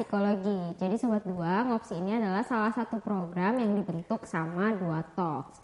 psikologi. Jadi Sobat Dua, Ngopsi ini adalah salah satu program yang dibentuk sama Dua Talks.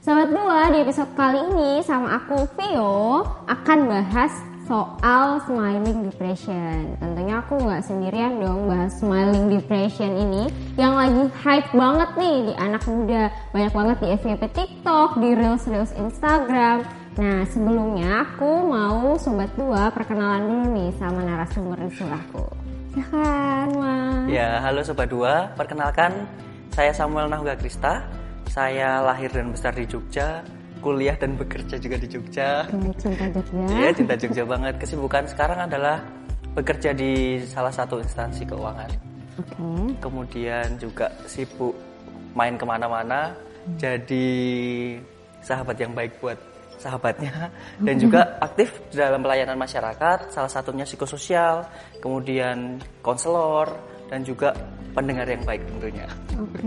Sobat Dua, di episode kali ini sama aku Vio akan bahas soal smiling depression. Tentunya aku nggak sendirian dong bahas smiling depression ini yang lagi hype banget nih di anak muda. Banyak banget di FYP TikTok, di Reels-Reels Instagram. Nah sebelumnya aku mau Sobat Dua perkenalan dulu nih sama narasumber di sebelahku. Silahkan Mas. Ya, halo Sobat Dua. Perkenalkan, saya Samuel Nahuga Krista. Saya lahir dan besar di Jogja, kuliah dan bekerja juga di Jogja. Cinta Jogja. Iya, cinta Jogja banget. Kesibukan sekarang adalah bekerja di salah satu instansi keuangan. Oke. Kemudian juga sibuk main ke mana-mana, jadi sahabat yang baik buat sahabatnya dan juga aktif di dalam pelayanan masyarakat salah satunya psikososial kemudian konselor dan juga pendengar yang baik tentunya Oke.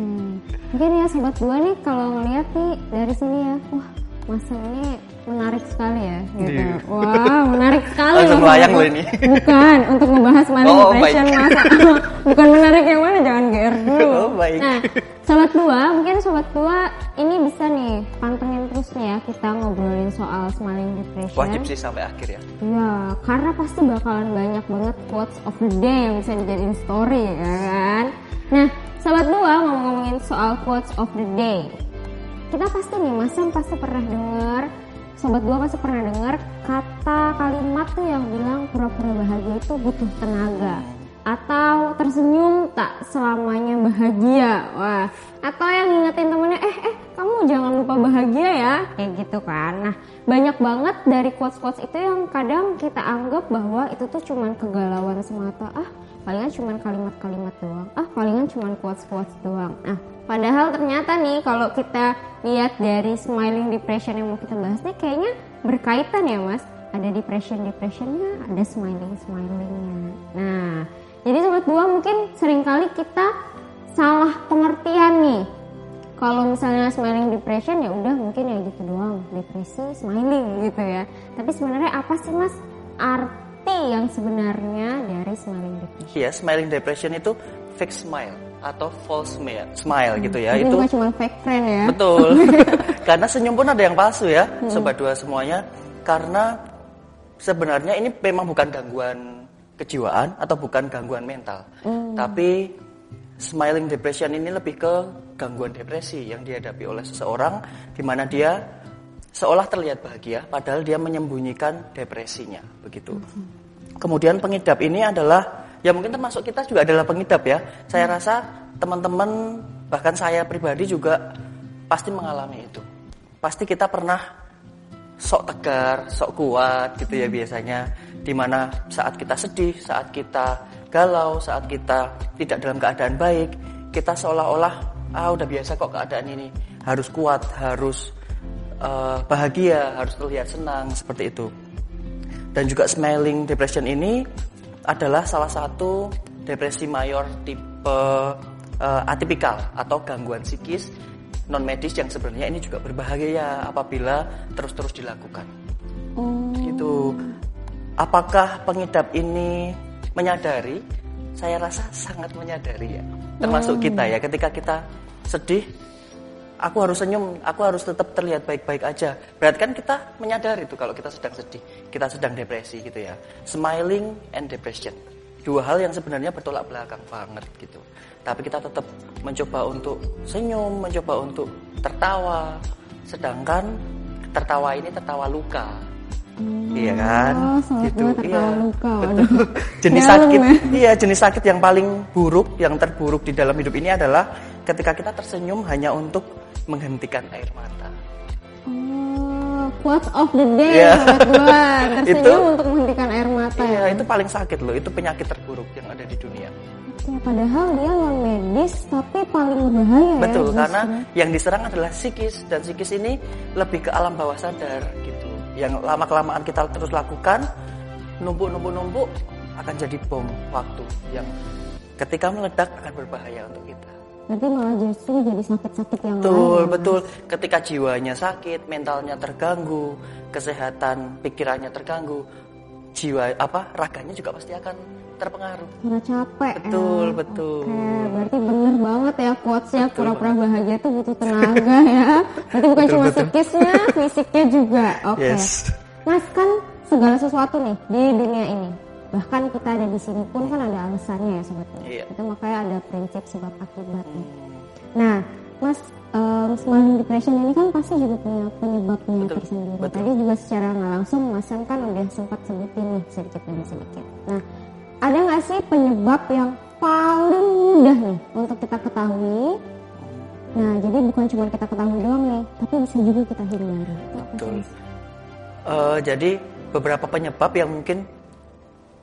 Mungkin ya sobat dua nih kalau ngeliat nih dari sini ya, wah masa ini menarik sekali ya gitu. Iya. Wah, menarik sekali Langsung Sobat loh ini. Bukan, untuk membahas smiling Oh, depression baik. masa. Bukan menarik yang mana, jangan GR dulu. Oh, baik. Nah, sobat dua, mungkin sobat dua ini bisa nih pantengin terus nih ya kita ngobrolin soal smiling depression. wajib sih sampai akhir ya Ya, karena pasti bakalan banyak banget quotes of the day yang bisa dijadiin story ya kan. Nah, sahabat dua ngomong-ngomongin soal quotes of the day. Kita pasti nih, Masam pasti pernah dengar, sobat dua pasti pernah dengar kata kalimat tuh yang bilang pura-pura bahagia itu butuh tenaga. Atau tersenyum tak selamanya bahagia. Wah, atau yang ngingetin temennya, eh eh kamu jangan lupa bahagia ya. Kayak gitu kan. Nah, banyak banget dari quotes-quotes itu yang kadang kita anggap bahwa itu tuh cuman kegalauan semata. Ah, palingan cuman kalimat-kalimat doang. Ah, palingan cuman quotes-quotes doang. Nah, padahal ternyata nih kalau kita lihat dari smiling depression yang mau kita bahas nih kayaknya berkaitan ya, Mas. Ada depression depressionnya, ada smiling smilingnya. Nah, jadi sobat dua mungkin sering kali kita salah pengertian nih kalau misalnya smiling depression ya udah mungkin ya gitu doang depresi smiling gitu ya tapi sebenarnya apa sih mas arti yang sebenarnya dari smiling depression Iya, smiling depression itu fake smile atau false smile, smile gitu ya. jadi itu bukan cuma fake friend ya betul. Karena senyum pun ada yang palsu ya, sobat dua semuanya. Karena sebenarnya ini memang bukan gangguan kejiwaan atau bukan gangguan mental. Tapi smiling depression ini lebih ke gangguan depresi yang dihadapi oleh seseorang di mana dia seolah terlihat bahagia padahal dia menyembunyikan depresinya, begitu. Kemudian pengidap ini adalah ya mungkin termasuk kita juga adalah pengidap ya. Saya rasa teman-teman bahkan saya pribadi juga pasti mengalami itu. Pasti kita pernah sok tegar, sok kuat gitu ya biasanya. Di mana saat kita sedih, saat kita galau, saat kita tidak dalam keadaan baik, kita seolah-olah ah udah biasa kok keadaan ini. Harus kuat, harus eh, bahagia, harus terlihat senang seperti itu. Dan juga smiling depression ini adalah salah satu depresi mayor tipe eh, atipikal atau gangguan psikis non medis yang sebenarnya ini juga berbahaya apabila terus-terus dilakukan. Oh, Gitu. Apakah pengidap ini menyadari? Saya rasa sangat menyadari ya. Termasuk kita ya ketika kita sedih aku harus senyum, aku harus tetap terlihat baik-baik aja. Berarti kan kita menyadari itu kalau kita sedang sedih, kita sedang depresi gitu ya. Smiling and depression. Dua hal yang sebenarnya bertolak belakang banget gitu. Tapi kita tetap mencoba untuk senyum, mencoba untuk tertawa. Sedangkan tertawa ini tertawa luka. Iya kan? Oh, dua tertawa luka. Betul. jenis sakit, ya. iya jenis sakit yang paling buruk, yang terburuk di dalam hidup ini adalah ketika kita tersenyum hanya untuk menghentikan air mata. Oh, quotes of the day Iya. sobat dua tersenyum Itu- untuk menghentikan air mata Iya, ya itu paling sakit loh. Itu penyakit terburuk yang ada di dunia. Ya, padahal dia non medis tapi paling berbahaya ya Betul, justru. karena yang diserang adalah psikis dan psikis ini lebih ke alam bawah sadar gitu. Yang lama kelamaan kita terus lakukan, numpuk-numpuk-numpuk akan jadi bom waktu yang ketika meledak akan berbahaya untuk kita. Berarti malah justru jadi sakit-sakit yang Betul, lain. ya, betul. Ketika jiwanya sakit, mentalnya terganggu, kesehatan pikirannya terganggu, jiwa apa raganya juga pasti akan terpengaruh. Karena capek Betul, ya. betul. Oke, berarti bener banget ya quotesnya pura-pura bahagia tuh butuh tenaga ya. Berarti bukan Betul, cuma betul. psikisnya, fisiknya juga. Oke. Yes. Mas kan segala sesuatu nih di dunia ini. Bahkan kita ada di sini pun kan ada alasannya ya sebetulnya. Iya. Itu makanya ada prinsip sebab akibat. nih. Nah, Mas um, smiling depression ini kan pasti juga punya penyebabnya Betul, tersendiri. betul. Tadi juga secara nggak langsung Mas Sam kan udah sempat sebutin nih sedikit demi sedikit. Nah, ada nggak sih penyebab yang paling mudah nih untuk kita ketahui? Nah, jadi bukan cuma kita ketahui doang nih, tapi bisa juga kita hindari. Betul. Eh, jadi beberapa penyebab yang mungkin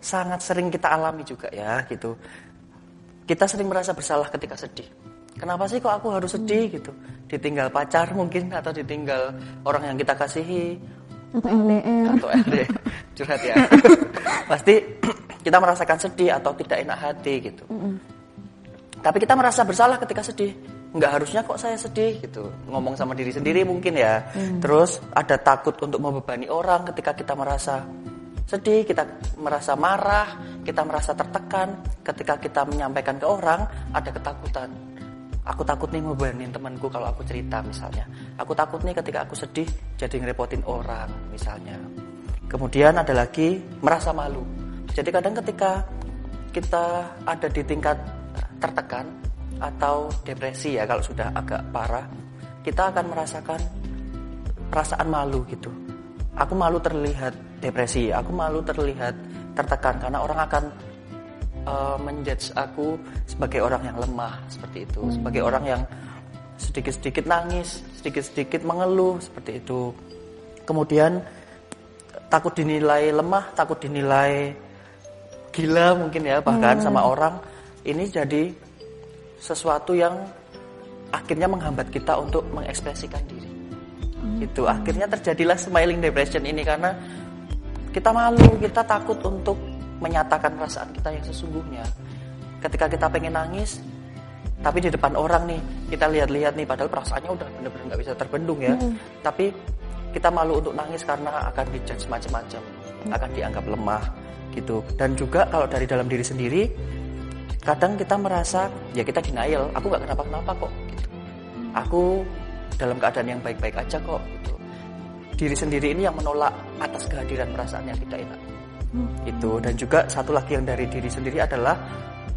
sangat sering kita alami juga ya gitu. Kita sering merasa bersalah ketika sedih. Kenapa sih kok aku harus sedih gitu? Ditinggal pacar mungkin atau ditinggal orang yang kita kasihi Atau LDR. atau LD curhat ya. Pasti kita merasakan sedih atau tidak enak hati gitu. Tapi kita merasa bersalah ketika sedih. Nggak harusnya kok saya sedih gitu. Ngomong sama diri sendiri mungkin ya. Terus ada takut untuk membebani orang ketika kita merasa sedih, kita merasa marah, kita merasa tertekan. Ketika kita menyampaikan ke orang, ada ketakutan. Aku takut nih ngebebanin temanku kalau aku cerita misalnya. Aku takut nih ketika aku sedih jadi ngerepotin orang misalnya. Kemudian ada lagi merasa malu. Jadi kadang ketika kita ada di tingkat tertekan atau depresi ya kalau sudah agak parah, kita akan merasakan perasaan malu gitu. Aku malu terlihat depresi, aku malu terlihat tertekan karena orang akan uh, menjudge aku sebagai orang yang lemah seperti itu, sebagai orang yang sedikit-sedikit nangis, sedikit-sedikit mengeluh seperti itu. Kemudian takut dinilai lemah, takut dinilai gila mungkin ya bahkan sama orang ini jadi sesuatu yang akhirnya menghambat kita untuk mengekspresikan diri. Itu akhirnya terjadilah smiling depression ini karena kita malu, kita takut untuk menyatakan perasaan kita yang sesungguhnya. Ketika kita pengen nangis, tapi di depan orang nih kita lihat-lihat nih padahal perasaannya udah bener-bener nggak bisa terbendung ya. Tapi kita malu untuk nangis karena akan dijudge macam-macam, akan dianggap lemah gitu. Dan juga kalau dari dalam diri sendiri, kadang kita merasa ya kita denial, aku nggak kenapa-kenapa kok. Gitu. Aku dalam keadaan yang baik-baik aja kok. Gitu. Diri sendiri ini yang menolak atas kehadiran perasaan yang tidak enak itu dan juga satu lagi yang dari diri sendiri adalah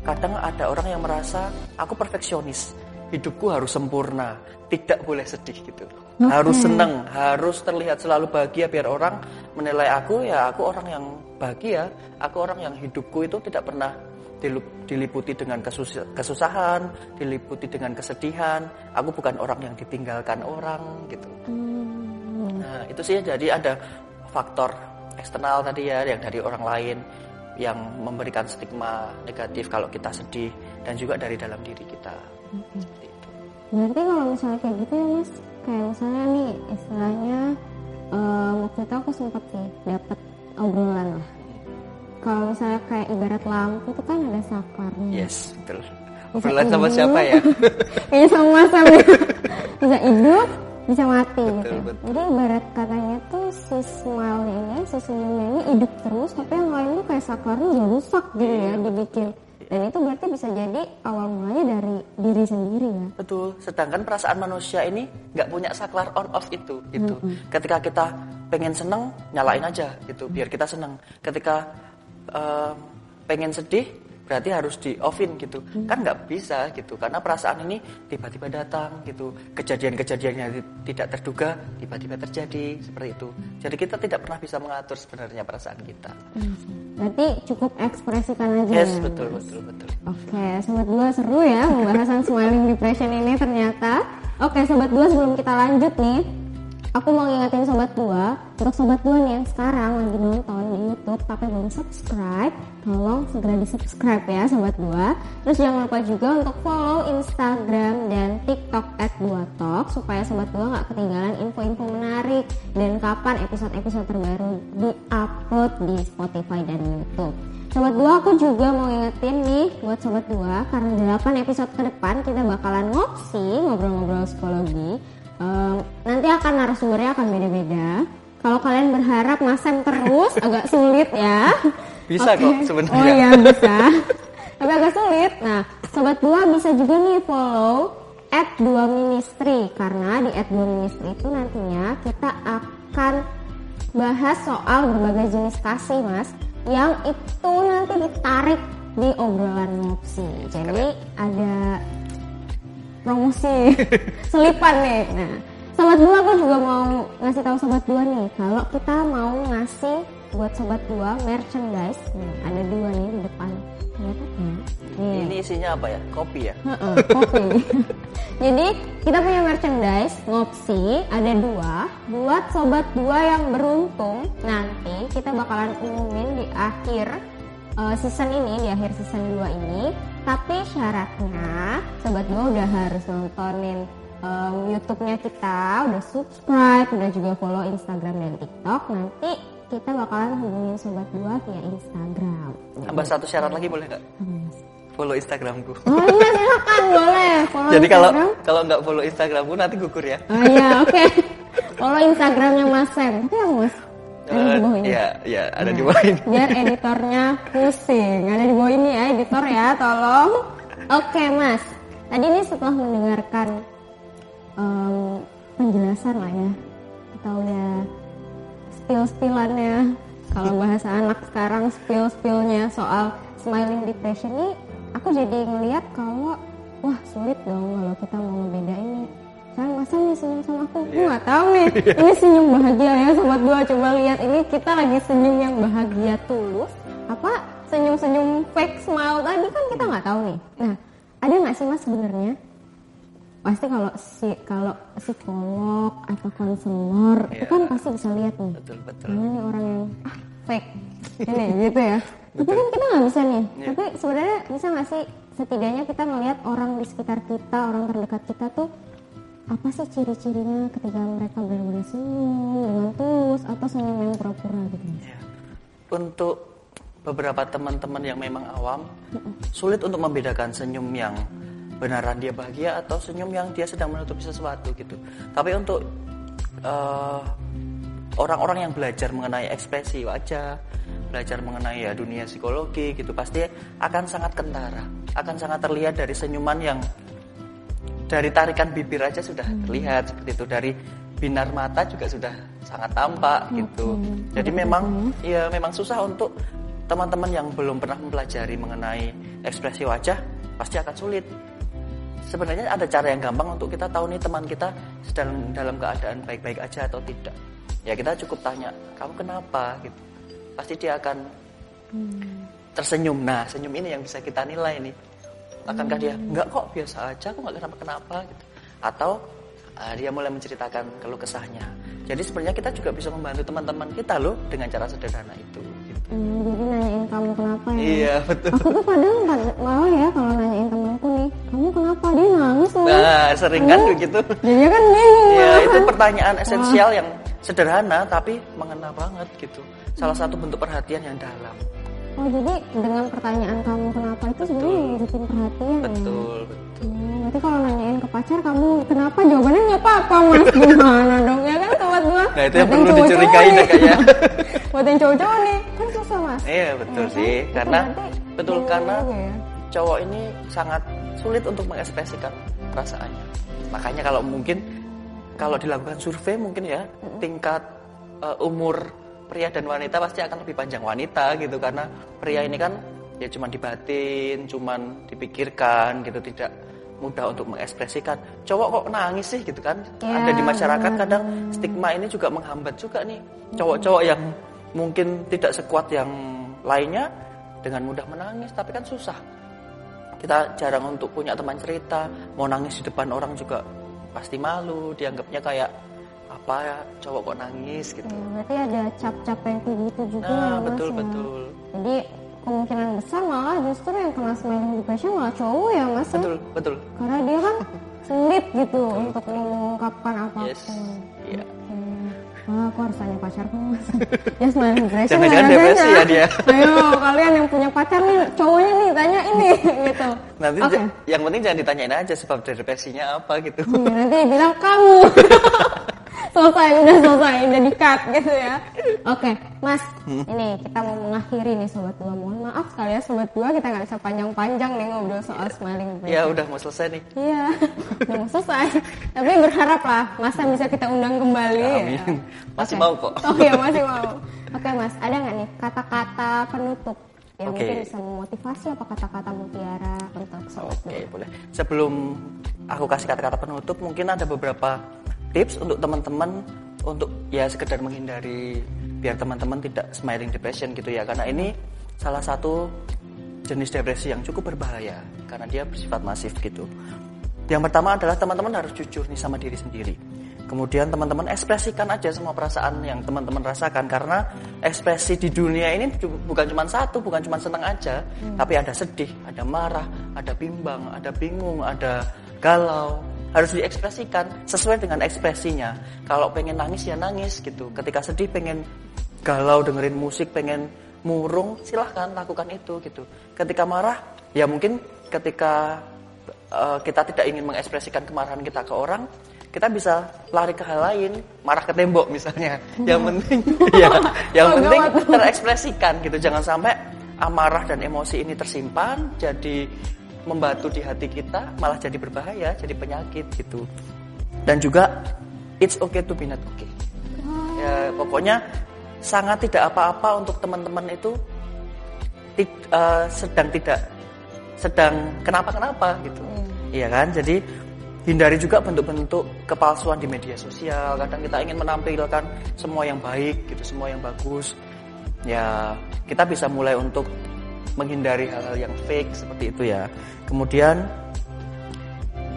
kadang ada orang yang merasa aku perfeksionis. Hidupku harus sempurna. Tidak boleh sedih gitu. Harus senang harus terlihat selalu bahagia biar orang menilai aku ya aku orang yang bahagia. Aku orang yang hidupku itu tidak pernah diliputi dengan kesus- kesusahan diliputi dengan kesedihan. Aku bukan orang yang ditinggalkan orang gitu. Nah, itu sih jadi ada faktor eksternal tadi ya yang dari orang lain yang memberikan stigma negatif kalau kita sedih dan juga dari dalam diri kita. Seperti itu. Berarti kalau misalnya kayak gitu ya mas, kayak misalnya nih istilahnya eh, waktu itu aku sempat sih dapat obrolan lah. Kalau misalnya kayak ibarat lampu itu kan ada sakarnya. Yes, betul. Bisa Obrolan sama siapa ya? Kayaknya sama sama bisa hidup, bisa mati Betul, gitu. betul. Jadi ibarat katanya tuh si smile ini, si senyumnya ini hidup terus, tapi yang lain tuh kayak sakarnya udah rusak gitu ya dibikin. Dan itu berarti bisa jadi awal mulanya dari diri sendiri ya. Betul. Sedangkan perasaan manusia ini nggak punya saklar on off itu. Gitu. Ketika kita pengen seneng, nyalain aja gitu, biar kita seneng. Ketika eh, pengen sedih, berarti harus di offin gitu. Kan nggak bisa gitu, karena perasaan ini tiba-tiba datang gitu. Kejadian-kejadian yang ti- tidak terduga tiba-tiba terjadi seperti itu. Jadi kita tidak pernah bisa mengatur sebenarnya perasaan kita. Berarti cukup ekspresikan aja Yes, ya. betul, betul, betul. Oke, sobat dua seru ya pembahasan smiling depression ini ternyata. Oke, sobat dua sebelum kita lanjut nih, aku mau ngingetin sobat dua, untuk sobat dua nih yang sekarang lagi nonton di YouTube tapi belum subscribe, tolong segera di subscribe ya sobat dua. Terus jangan lupa juga untuk follow Instagram dan TikTok at supaya sobat dua nggak ketinggalan info-info menarik dan kapan episode-episode terbaru di-upload di Spotify dan YouTube. Sobat Dua aku juga mau ingetin nih buat Sobat Dua karena 8 episode ke depan kita bakalan ngopsi ngobrol-ngobrol psikologi. Um, nanti akan narasumbernya akan beda-beda. Kalau kalian berharap masem terus agak sulit ya. Bisa Oke. kok sebenarnya. Oh iya bisa. Tapi agak sulit. Nah, Sobat Dua bisa juga nih follow at dua ministry karena di at dua ministry itu nantinya kita akan bahas soal berbagai jenis kasih mas yang itu nanti ditarik di obrolan ngopsi. Jadi ada promosi selipan nih. Nah, sobat dua aku juga mau ngasih tahu sobat dua nih kalau kita mau ngasih buat sobat dua merchandise. Nih, ada dua nih di depan. Lihat ya. Nih. Ini isinya apa ya? Kopi ya? Kopi. Jadi kita punya merchandise ngopsi ada dua buat sobat dua yang beruntung nanti kita bakalan umumin di akhir eh, season ini di akhir season 2 ini. Tapi syaratnya sobat dua udah harus nontonin em, YouTube-nya kita, udah subscribe, udah juga follow Instagram dan TikTok. Nanti kita bakalan hubungin sobat dua via Instagram. Tambah satu syarat lagi boleh nggak? Follow Instagramku. Oh iya silakan boleh follow Jadi kalau Instagram. kalau nggak follow Instagramku nanti gugur ya. Oh iya, oke. Follow Instagramnya Mas Sam. Mas? Ada di bawah ini. Iya, iya, ada di bawah ini. Biar editornya pusing. Ada di bawah ini ya, editor ya, tolong. Oke Mas, tadi ini setelah mendengarkan em, penjelasan lah ya, kita udah spill-spillannya. Kalau bahasa anak sekarang spill-spillnya soal smiling depression ini, aku jadi ngelihat kalau wah sulit dong kalau kita mau ngebedain Saya masa nih senyum sama aku, aku nggak tahu nih. Ini senyum bahagia ya sobat dua. Coba lihat ini kita lagi senyum yang bahagia tulus. Apa senyum-senyum fake smile tadi kan kita nggak tahu nih. Nah, ada nggak sih mas sebenarnya pasti kalau si kalau psikolog atau konselor itu Iya. kan pasti bisa lihat nih Betul, betul. mana nih orang yang ah fake ini gitu ya tapi kan kita nggak bisa nih Iya. tapi sebenarnya bisa nggak sih setidaknya kita melihat orang di sekitar kita orang terdekat kita tuh apa sih ciri-cirinya ketika mereka benar-benar senyum dengan tulus atau senyum yang pura-pura gitu Ya. Untuk beberapa teman-teman yang memang awam, sulit untuk membedakan senyum yang benaran dia bahagia atau senyum yang dia sedang menutupi sesuatu gitu. Tapi untuk eh, orang-orang yang belajar mengenai ekspresi wajah, belajar mengenai ya dunia psikologi gitu, pasti akan sangat kentara, akan sangat terlihat dari senyuman yang dari tarikan bibir aja sudah terlihat seperti itu. Dari binar mata juga sudah sangat tampak gitu. jadi memang ya memang susah untuk teman-teman yang belum pernah mempelajari mengenai ekspresi wajah pasti akan sulit. Sebenarnya ada cara yang gampang untuk kita tahu nih teman kita sedang dalam keadaan baik-baik aja atau tidak. Ya kita cukup tanya kamu kenapa? gitu. Pasti dia akan tersenyum. Nah senyum ini yang bisa kita nilai nih akankah dia enggak kok biasa aja aku nggak kenapa kenapa gitu. Atau ah, dia mulai menceritakan keluh kesahnya. Jadi sebenarnya kita juga bisa membantu teman-teman kita loh dengan cara sederhana itu gitu. Hmm, jadi nanyain kamu kenapa ya? Iya betul. Aku tuh kadang kad- malah ya kalau nanyain temenku nih. Kamu kenapa? Dia nangis loh. Nah sering kan begitu. jadi kan bingung ya malahan. itu pertanyaan esensial yang sederhana tapi mengena banget gitu. Salah satu bentuk perhatian yang dalam oh jadi dengan pertanyaan kamu kenapa? itu sebenarnya nunjukin perhatian. Ya betul betul. Hmm, berarti kalau nanyain ke pacar kamu kenapa? Jawabannya nggak apa-apa mas. Gimana dong ya kan sobat gua? Nah itu yang perlu dicurigai nih. deh kayaknya buat yang cowok-cowok nih. Kan susah mas. Iya betul Ya kan? sih. Itu karena betul karena ya. cowok ini sangat sulit untuk mengekspresikan perasaannya. Makanya kalau mungkin kalau dilakukan survei mungkin ya tingkat eh, umur pria dan wanita pasti akan lebih panjang wanita gitu karena pria ini kan ya cuman dibatin, cuman dipikirkan gitu tidak mudah untuk mengekspresikan. Cowok kok nangis sih gitu kan? Ya, Ada di masyarakat kadang stigma ini juga menghambat juga nih. Cowok-cowok yang mungkin tidak sekuat yang lainnya dengan mudah menangis tapi kan susah kita jarang untuk punya teman cerita mau nangis di depan orang juga pasti malu dianggapnya kayak apa ya cowok kok nangis gitu Ya, berarti ada cap-cap yang kayak gitu juga ya, nah mas betul ya. betul jadi kemungkinan besar malah justru yang kena smiling depression malah cowok ya mas ya? betul betul karena dia kan sulit gitu untuk mengungkapkan apa pun yes iya Hmm. Wah, aku harus tanya pacarku mas. Ya smiling depression Jangan-jangan depresi ya dia. Ayo kalian yang punya pacar nih, cowoknya nih tanya ini gitu. Nanti Oke. j- yang penting jangan ditanyain aja sebab depresinya apa gitu. Iya, nanti bilang kamu. Selesai, udah selesai, udah di cut gitu ya. Oke, Mas, Hmm. ini kita mau mengakhiri nih Sobat Dua. Mohon maaf sekali ya Sobat Dua, kita nggak bisa panjang-panjang nih ngobrol soal smiling depression. Ya udah mau selesai nih. Iya, udah mau selesai. Tapi berharap lah, masa bisa kita undang kembali. ya. Amin. Masih Oke. mau kok. Oh iya, masih mau. Oke mas, ada nggak nih kata-kata penutup yang Oke. mungkin bisa memotivasi apa kata-kata mutiara untuk sobat Oke, boleh. Sebelum aku kasih kata-kata penutup, mungkin ada beberapa tips untuk teman-teman untuk ya sekedar menghindari biar teman-teman tidak smiling depression gitu ya. Karena ini salah satu jenis depresi yang cukup berbahaya karena dia bersifat masif gitu. Yang pertama adalah teman-teman harus jujur nih sama diri sendiri. Kemudian teman-teman ekspresikan aja semua perasaan yang teman-teman rasakan karena ekspresi di dunia ini bukan cuma satu, bukan cuma senang aja, tapi ada sedih, ada marah, ada bimbang, ada bingung, ada galau. Harus diekspresikan sesuai dengan ekspresinya. Kalau pengen nangis ya nangis gitu. Ketika sedih pengen galau dengerin musik, pengen murung, silahkan lakukan itu gitu. Ketika marah, ya mungkin ketika eh, kita tidak ingin mengekspresikan kemarahan kita ke orang, kita bisa lari ke hal lain, marah ke tembok misalnya. Yang penting, ya, yang penting terekspresikan gitu. Jangan sampai amarah dan emosi ini tersimpan, jadi membatu di hati kita, malah jadi berbahaya, jadi penyakit gitu. Dan juga it's okay to be not okay. Ya, pokoknya sangat tidak apa-apa untuk teman-teman itu ti- eh, sedang tidak sedang kenapa-kenapa gitu. Iya kan? Jadi hindari juga bentuk-bentuk kepalsuan di media sosial. Kadang kita ingin menampilkan semua yang baik gitu, semua yang bagus. Ya, kita bisa mulai untuk menghindari hal-hal yang fake seperti itu ya. Kemudian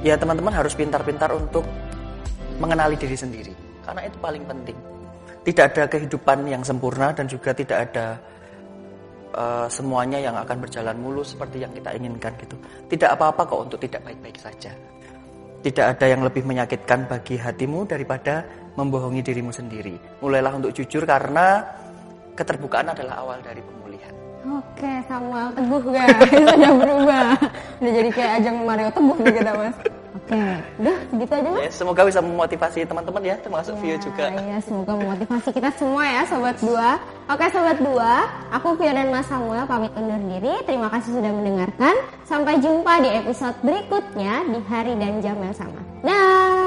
ya teman-teman harus pintar-pintar untuk mengenali diri sendiri karena itu paling penting. Tidak ada kehidupan yang sempurna dan juga tidak ada eh, semuanya yang akan berjalan mulus seperti yang kita inginkan gitu. Tidak apa-apa kok untuk tidak baik-baik saja. Tidak ada yang lebih menyakitkan bagi hatimu daripada membohongi dirimu sendiri. Mulailah untuk jujur karena keterbukaan adalah awal dari. Oke, Samuel Teguh guys, sudah berubah. Udah jadi kayak ajang Mario Teguh nih kita mas. Oke, udah gitu aja mas. Ya, semoga bisa memotivasi teman-teman ya, termasuk Vio juga. Iya, semoga memotivasi kita semua ya Sobat Dua. Oke Sobat Dua, aku Vio dan Mas Samuel pamit undur diri. Terima kasih sudah mendengarkan. Sampai jumpa di episode berikutnya di hari dan jam yang sama. Dah.